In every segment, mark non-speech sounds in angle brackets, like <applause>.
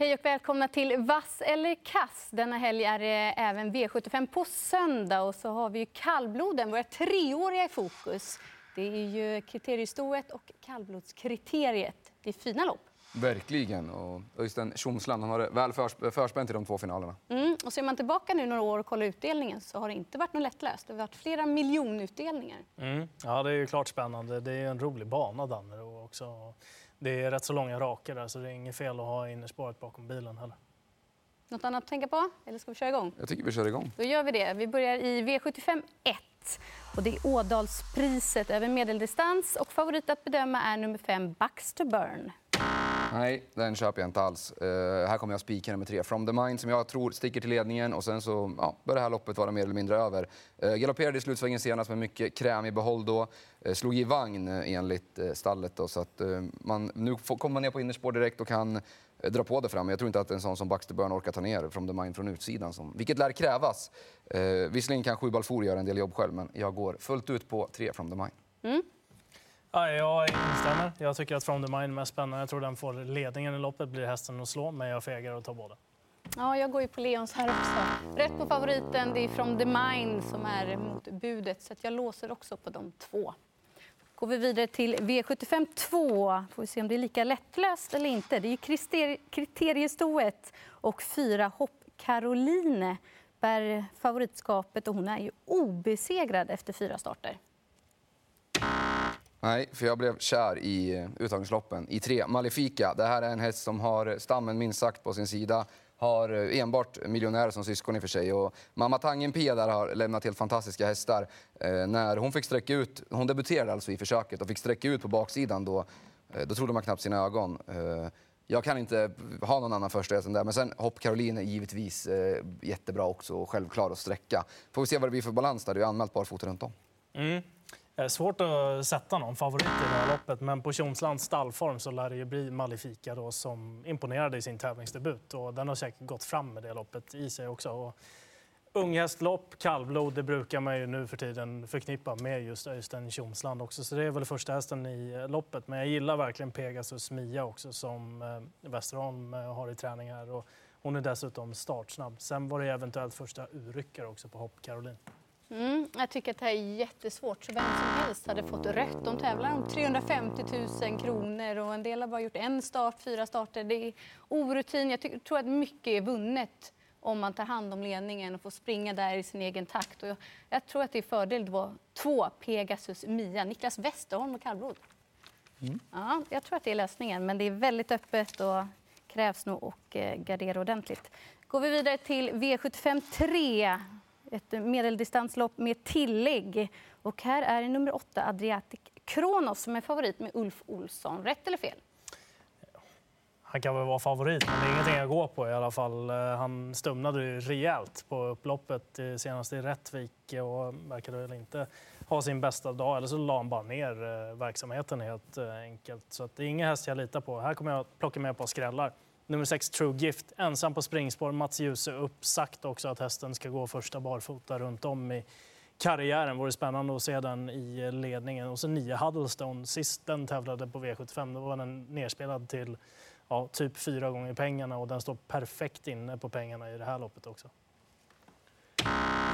Hej och välkomna till Vass eller kass. Denna helg är det även V75 på söndag. Och så har vi ju kallbloden, våra treåriga i fokus. Det är ju kriteriestoet och kallblodskriteriet. Det är fina lopp. Verkligen. Och Öystein Tjomsland han har det väl förs förspänt i de två finalerna. Mm. Och ser man tillbaka nu några år och kollar utdelningen så har det inte varit något lättlöst. Det har varit flera miljonutdelningar. Mm. Ja, det är ju klart spännande. Det är en rolig bana, Dannero också. Det är rätt så långa raker där, så det är inget fel att ha innerspåret bakom bilen heller. Något annat att tänka på? Eller ska vi köra igång? Jag tycker vi kör igång. Då gör vi det. Vi börjar i V75 1. Och det är Ådalspriset över medeldistans. Och favorit att bedöma är nummer 5, Baxter Burn. Nej, den köper jag inte alls. Uh, här kommer jag spika nummer tre, From the Mind, som jag tror sticker till ledningen. Och sen så ja, bör det här loppet vara mer eller mindre över. Uh, galopperade i slutsvängen senast med mycket kräm i behåll då. Uh, slog i vagn uh, enligt uh, stallet då, så att man, nu får, kommer man ner på innerspår direkt och kan dra på det fram. Jag tror inte att en sån som Baxter Burn orkar ta ner From the Mind från utsidan, som, vilket lär krävas. Uh, visserligen kan Sju Balfour göra en del jobb själv, men jag går fullt ut på tre From the Mind. Mm. Ja, jag instämmer. Jag tycker att From the Mind är mest spännande. Jag tror den får ledningen i loppet, blir hästen att slå, men jag fegar och tar båda. Ja, jag går ju på Leons här också. Rätt på favoriten, det är From the Mind som är mot budet, så jag låser också på de två. Går vi vidare till V75 2. Får vi se om det är lika lättlöst eller inte. Det är ju kriteriestoet och fyra hopp Caroline bär favoritskapet och hon är ju obesegrad efter fyra starter. Nej, för jag blev kär i eh, uttagningsloppen. I tre, Malifika, Det här är en häst som har eh, stammen minst sagt på sin sida. Har eh, enbart miljonärer som syskon i och för sig. Och mamma Tangenpia där har lämnat helt fantastiska hästar. Eh, när hon fick sträcka ut, hon debuterade alltså i försöket och fick sträcka ut på baksidan då, eh, då trodde man knappt sina ögon. Eh, jag kan inte ha någon annan första än där. Men sen Hopp Caroline är givetvis eh, jättebra också och självklar att sträcka. Får vi se vad det blir för balans där. Du har anmält barfota runt om. Mm. Eh, svårt att sätta någon favorit i det här loppet, men på Tjomslands stallform så lär det ju bli Malifika, då, som imponerade i sin tävlingsdebut. Och den har säkert gått fram med det loppet i sig också. Och unghästlopp, kallblod, det brukar man ju nu för tiden förknippa med just Öystein Tjomsland också. Så det är väl första hästen i eh, loppet. Men jag gillar verkligen Pegasus Mia också som Västerholm Westerholm eh, har i träning här. Och hon är dessutom startsnabb. Sen var det eventuellt första urryckare också på Hopp Caroline. Mm, jag tycker att det här är jättesvårt. Så vem som helst hade fått rätt. De tävlar om 350 000 kronor och en del har bara gjort en start, fyra starter. Det är orutin. Jag tycker, tror att mycket är vunnet om man tar hand om ledningen och får springa där i sin egen takt. Och jag, jag tror att det är fördel då två Pegasus Mia, Niklas Westerholm och kallblod. Mm. Ja, jag tror att det är lösningen, men det är väldigt öppet och krävs nog att eh, gardera ordentligt. Går vi vidare till V75 3 ett medeldistanslopp med tillägg. Och här är nummer åtta, Adriatic Kronos, som är favorit med Ulf Olsson. Rätt eller fel? Han kan väl vara favorit, men det är ingenting jag går på i alla fall. Eh, han stumnade rejält på upploppet eh, senast i Rättvik eh, och verkade väl inte ha sin bästa dag. Eller så la han bara ner verksamheten helt enkelt. Så det är ingen häst jag litar på. Här kommer jag plocka med på skrällar. Nummer 6, True Gift, ensam på springspår. Mats Djuse upp, sagt också att hästen ska gå första barfota runt om i karriären. Vore spännande att se den i ledningen. Och så 9 Huddlestone, sist den tävlade på V75, då var den nerspelad till ja, typ fyra gånger pengarna och den står perfekt inne på pengarna i det här loppet också.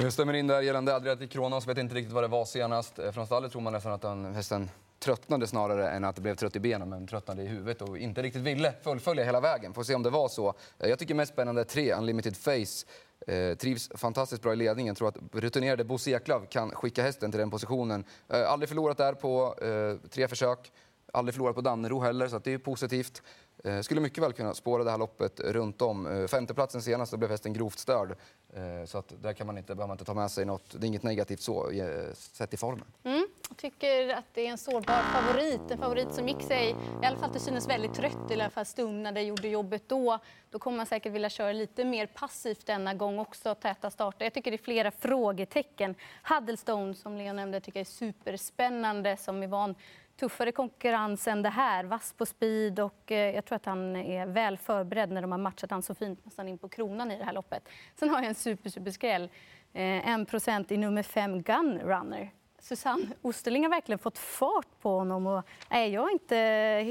Jag stämmer in där gällande Adriatic Kronos. Vet inte riktigt vad det var senast. Eh, från stallet tror man nästan att den hästen tröttnade snarare än att det blev trött i benen, men tröttnade i huvudet och inte riktigt ville fullfölja hela vägen. Får se om det var så. Eh, jag tycker mest spännande är tre, Unlimited Face. Eh, trivs fantastiskt bra i ledningen. Tror att rutinerade Bosse Eklöf kan skicka hästen till den positionen. Eh, aldrig förlorat där på eh, tre försök. Aldrig förlorat på Dannero heller, så det är positivt. Eh, skulle mycket väl kunna spåra det här loppet runt om. Eh, femteplatsen senast då blev hästen grovt störd. Eh, så att där kan man inte, behöver man inte ta med sig något. Det är inget negativt så, eh, sett i formen. Mm. Tycker att det är en sårbar favorit. En favorit som gick sig, i alla fall till synes väldigt trött, i alla fall stumnade, gjorde jobbet då. Då kommer man säkert vilja köra lite mer passivt denna gång också, täta starter. Jag tycker det är flera frågetecken. Huddlestone, som Leon nämnde, tycker jag är superspännande, som är van tuffare konkurrens än det här. Vass på speed och eh, jag tror att han är väl förberedd när de har matchat han så fint nästan in på kronan i det här loppet. Sen har jag en super, super skräll. Eh, 1% i nummer 5 Gunrunner. Susanne Osterling har verkligen fått fart på honom. Och, nej, jag är inte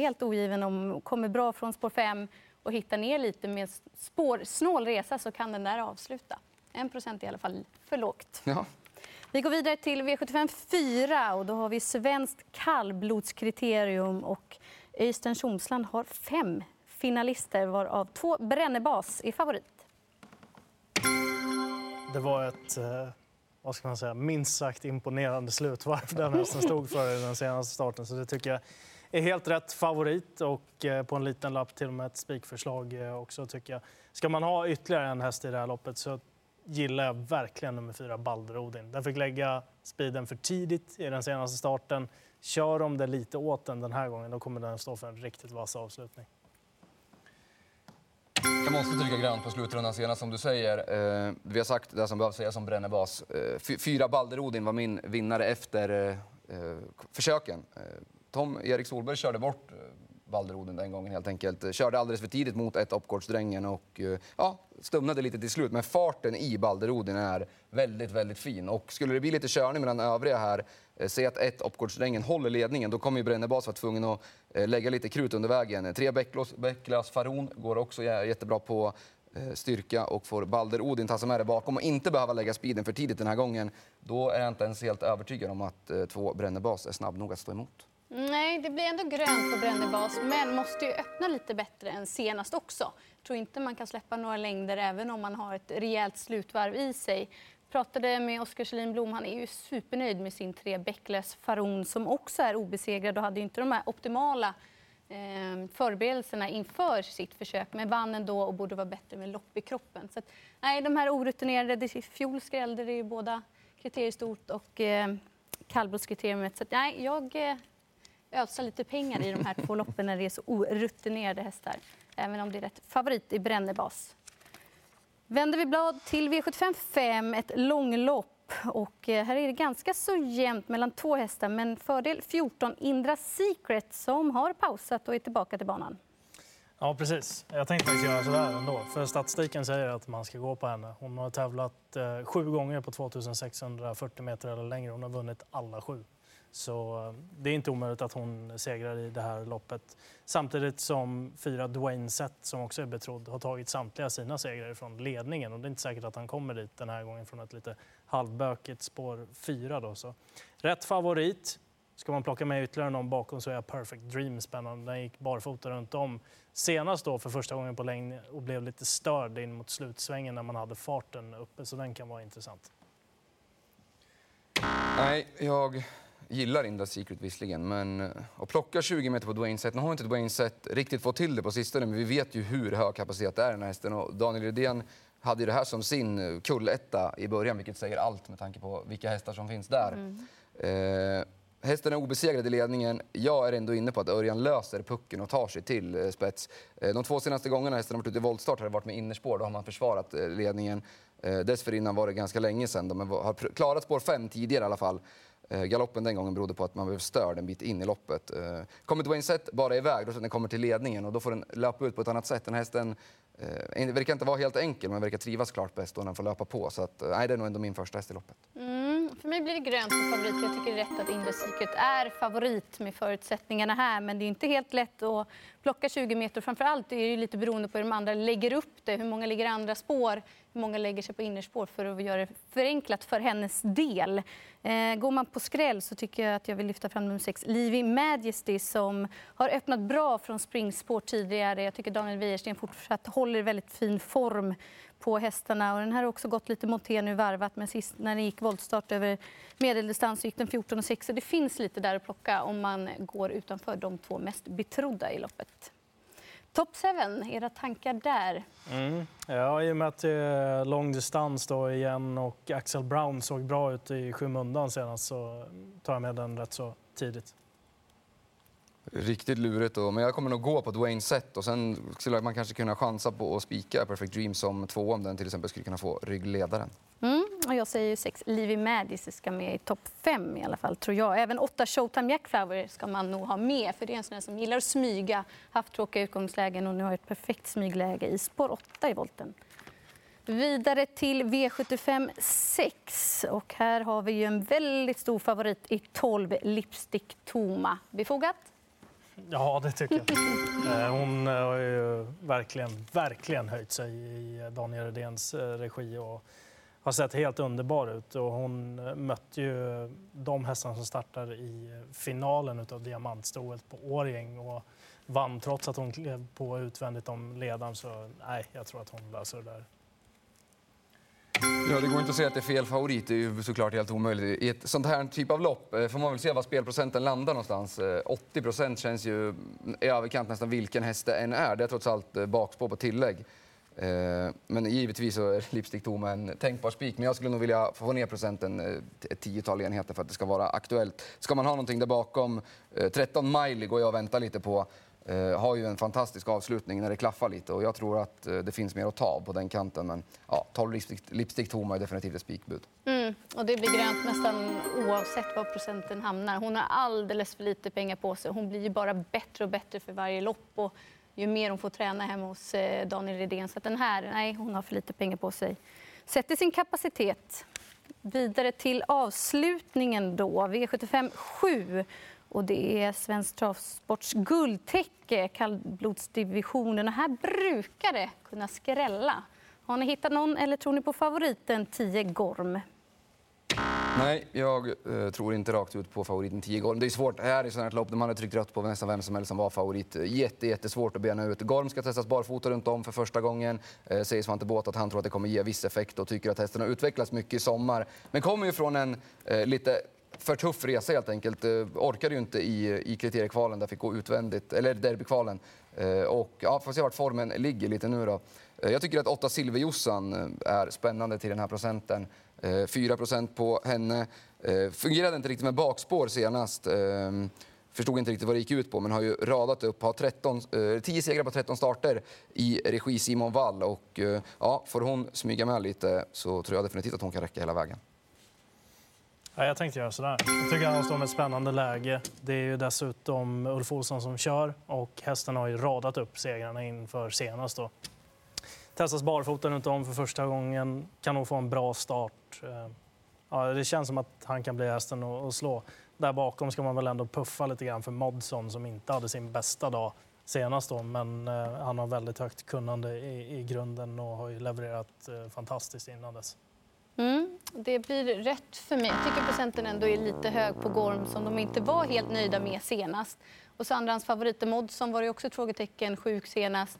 helt ogiven om kommer bra från spår 5 och hittar ner lite med spårsnål resa så kan den där avsluta. 1 procent är i alla fall för lågt. Ja. Vi går vidare till V75 4 och då har vi svenskt kallblodskriterium och Öystein Tjomsland har fem finalister varav två Brännebas är favorit. Det var ett eh, vad ska man säga, minst sagt imponerande slutvarv den hästen stod för i den senaste starten. Så det tycker jag är helt rätt favorit och eh, på en liten lapp till och med ett spikförslag eh, också tycker jag. Ska man ha ytterligare en häst i det här loppet så gillar jag verkligen nummer fyra Balderodin. Den fick lägga speeden för tidigt i den senaste starten. Kör de det lite åt den den här gången då kommer den stå för en riktigt vass avslutning. Jag måste trycka grönt på slutrundan senast som du säger. Eh, vi har sagt det som behövs sägas om Brännebas. Eh, fyra Balderodin var min vinnare efter eh, eh, försöken. Eh, Tom Erik Solberg körde bort eh, Balderodin den gången helt enkelt. Körde alldeles för tidigt mot ett Opgårdsdrängen och eh, ja, stumnade lite till slut. Men farten i Balderodin är väldigt, väldigt fin. Och skulle det bli lite körning mellan övriga här eh, se att ett Opgårdsdrängen håller ledningen, då kommer ju Brännebas vara tvungen att eh, lägga lite krut under vägen. Tre Bäcklas Faron går också jättebra på eh, styrka och får Balder Odin ta sig med det bakom och inte behöva lägga speeden för tidigt den här gången. Då är jag inte ens helt övertygad om att två Brännebas är snabb nog att stå emot. Nej, det blir ändå grönt på Brännebas, men måste ju öppna lite bättre än senast också. Jag tror inte man kan släppa några längder även om man har ett rejält slutvarv i sig pratade med Oskar Kjellin Blom. Han är ju supernöjd med sin tre Beckless Faron som också är obesegrad och hade inte de här optimala eh, förberedelserna inför sitt försök. Men vann ändå och borde vara bättre med lopp i kroppen. Så att, nej, de här orutinerade, i fjol skrällde det ju båda kriteriestort och eh, kallblodskriteriet. Så att, nej, jag eh, ödsla lite pengar i de här två loppen när det är så orutinerade hästar. Även om det är rätt favorit i Brännebas. Vänder vi blad till V75 5, ett långlopp. Och eh, här är det ganska så jämnt mellan två hästar, men fördel 14 Indra Secret som har pausat och är tillbaka till banan. Ja, precis. Jag tänkte faktiskt göra sådär ändå. För statistiken säger att man ska gå på henne. Hon har tävlat eh, sju gånger på 2640 meter eller längre. Hon har vunnit alla sju. Så eh, det är inte omöjligt att hon segrar i det här loppet. Samtidigt som fyra Dwayne Sett, som också är betrodd, har tagit samtliga sina segrar från ledningen. Och det är inte säkert att han kommer dit den här gången från ett lite halvbökigt spår fyra. Då, så. Rätt favorit. Ska man plocka med ytterligare någon bakom så är Perfect Dream spännande. Den gick barfota runt om senast då för första gången på länge och blev lite störd in mot slutsvängen när man hade farten uppe. Så den kan vara intressant. Nej, jag gillar Inda Secret visserligen, men att plocka 20 meter på Dwayne Set, nu har inte Dwayne Set riktigt fått till det på sistone, men vi vet ju hur hög kapacitet det är den här hästen och Daniel Rydén hade ju det här som sin eh, kulletta i början, vilket säger allt med tanke på vilka hästar som finns där. Mm. Eh, hästen är obesegrad i ledningen. Jag är ändå inne på att Örjan löser pucken och tar sig till eh, spets. Eh, de två senaste gångerna hästen har varit ute i voltstart har det varit med innerspår. Då har man försvarat eh, ledningen. Eh, dessförinnan var det ganska länge sedan. De har klarat spår fem tidigare i alla fall. Eh, galoppen den gången berodde på att man blev störd en bit in i loppet. Eh, kommer Dwayne Sett bara iväg, då den kommer till ledningen och då får den löpa ut på ett annat sätt. Den hästen eh, verkar inte vara helt enkel, men verkar trivas klart bäst då den får löpa på. Så att, eh, nej, det är nog ändå min första häst i loppet. Mm, för mig blir det grönt som favorit. Jag tycker det är rätt att Indre Secret är favorit med förutsättningarna här. Men det är inte helt lätt att plocka 20 meter. Framförallt är det lite beroende på hur de andra lägger upp det. Hur många ligger andra spår? Många lägger sig på innerspår för att göra det förenklat för hennes del? Eh, går man på skräll så tycker jag att jag vill lyfta fram nummer 6, Livy Majesty som har öppnat bra från springspår tidigare. Jag tycker Daniel Wäjersten fortsatt håller väldigt fin form på hästarna. Och den här har också gått lite monté nu varvat, men sist när den gick voltstart över medeldistans gick den 14,6. Så det finns lite där att plocka om man går utanför de två mest betrodda i loppet. Top 7, era tankar där? Mm. Ja, i och med att det är lång distans då igen och Axel Brown såg bra ut i skymundan senast så tar jag med den rätt så tidigt. Riktigt lurigt. Då. Men jag kommer nog gå på Dwayne Sett och sen skulle man kanske kunna chansa på att spika Perfect Dream som två om den till exempel skulle kunna få ryggledaren. Och jag säger sex. Livy Madis ska med i topp fem i alla fall, tror jag. Även åtta Showtime Jackflower ska man nog ha med, för det är en sån som gillar att smyga, haft tråkiga utgångslägen och nu har ett perfekt smygläge i spår 8 i volten. Vidare till V75 6. Och här har vi ju en väldigt stor favorit i 12 Lipstick Toma. Befogat? Ja, det tycker jag. <laughs> Eh, hon eh, har ju verkligen, verkligen höjt sig i Daniel Redéns eh, regi och har sett helt underbar ut. Och hon eh, mötte ju de hästarna som startar i finalen av diamantstoet på Årjäng och vann trots att hon klev på utvändigt om ledaren. Så nej, jag tror att hon löser det där. Ja, det går inte att säga att det är fel favorit. Det är ju såklart helt omöjligt. I ett sånt här typ av lopp eh, får man väl se var spelprocenten landar någonstans. Eh, 80 procent känns ju i överkant nästan vilken häst det än är. Det är trots allt bakspår på tillägg. Eh, men givetvis så är Lipstick Toma en tänkbar spik. Men jag skulle nog vilja få ner procenten eh, ett tiotal enheter för att det ska vara aktuellt. Ska man ha någonting där bakom, eh, 13 Miley går jag och väntar lite på. Har ju en fantastisk avslutning när det klaffar lite och jag tror att det finns mer att ta på den kanten. Men ja, 12 lipstick, lipstick Toma är definitivt ett spikbud. Mm, och det blir grönt nästan oavsett var procenten hamnar. Hon har alldeles för lite pengar på sig. Hon blir ju bara bättre och bättre för varje lopp. Och ju mer hon får träna hemma hos eh, Daniel Redén. Så att den här, nej, hon har för lite pengar på sig. Sätter sin kapacitet. Vidare till avslutningen då. V75 7. Och det är Svensk Travsports guldtäcke, kallblodsdivisionen. Och här brukar det kunna skrälla. Har ni hittat någon eller tror ni på favoriten 10 Gorm? Nej, jag eh, tror inte rakt ut på favoriten 10 Gorm. Det är svårt. Här i sådana här lopp där man har tryckt rött på nästan vem som helst som var favorit. Jätte, jättesvårt att bena ut. Gorm ska testas barfota runt om för första gången. Eh, säger Svante Båth att han tror att det kommer ge viss effekt och tycker att hästen har utvecklats mycket i sommar. Men kommer ju från en eh, lite för tuff resa helt enkelt. Eh, orkade ju inte i, i kriteriekvalen där fick gå utvändigt, eller derbykvalen. Eh, och ja, får se vart formen ligger lite nu då. Eh, jag tycker att 8 Silverjossan är spännande till den här procenten. Eh, 4 procent på henne. Eh, fungerade inte riktigt med bakspår senast. Ehm, förstod inte riktigt vad det gick ut på, men har ju radat upp, har 13, 10 eh, segrar på 13 starter i regi Simon Wall. Och ja, får hon smyga med lite så tror jag definitivt att hon kan räcka hela vägen. Ja, jag tänkte göra sådär. Jag tycker han står med ett spännande läge. Det är ju dessutom Ulf Olsson som kör och hästen har ju radat upp segrarna inför senast. Då. Testas barfota runt om för första gången, kan nog få en bra start. Eh, ja, det känns som att han kan bli hästen att slå. Där bakom ska man väl ändå puffa lite grann för Modson som inte hade sin bästa dag senast då, men eh, han har väldigt högt kunnande i, i grunden och har ju levererat eh, fantastiskt innan dess. Mm, det blir rätt för mig. Jag tycker procenten ändå är lite hög på Gorm som de inte var helt nöjda med senast. Och så andrahandsfavoriten Modson var det också ett frågetecken, sjuk senast.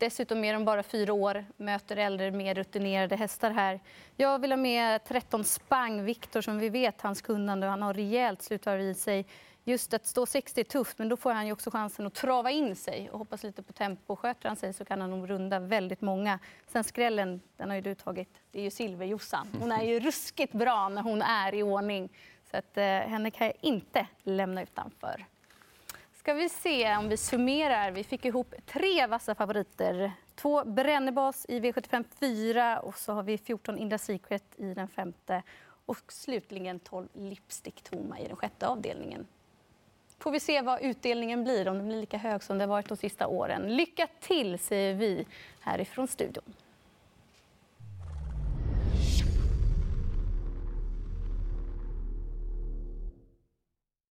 Dessutom är de bara fyra år, möter äldre, mer rutinerade hästar här. Jag vill ha med 13 Spang, Viktor, som vi vet hans kunnande och han har rejält slutvarv i sig just att stå 60 är tufft, men då får han ju också chansen att trava in sig och hoppas lite på tempo. Sköter han sig så kan han nog runda väldigt många. Sen skrällen, den har ju du tagit. Det är ju Silverjossan. Hon är ju <laughs> ruskigt bra när hon är i ordning. Så att, eh, henne kan jag inte lämna utanför. Ska vi se om vi summerar. Vi fick ihop tre vassa favoriter. Två Brännebas i V75 4 och så har vi 14 Indra Secret i den femte och slutligen 12 Lipstick Toma i den sjätte avdelningen får vi se vad utdelningen blir, om den blir lika hög som det varit de sista åren. Lycka till, säger vi härifrån studion.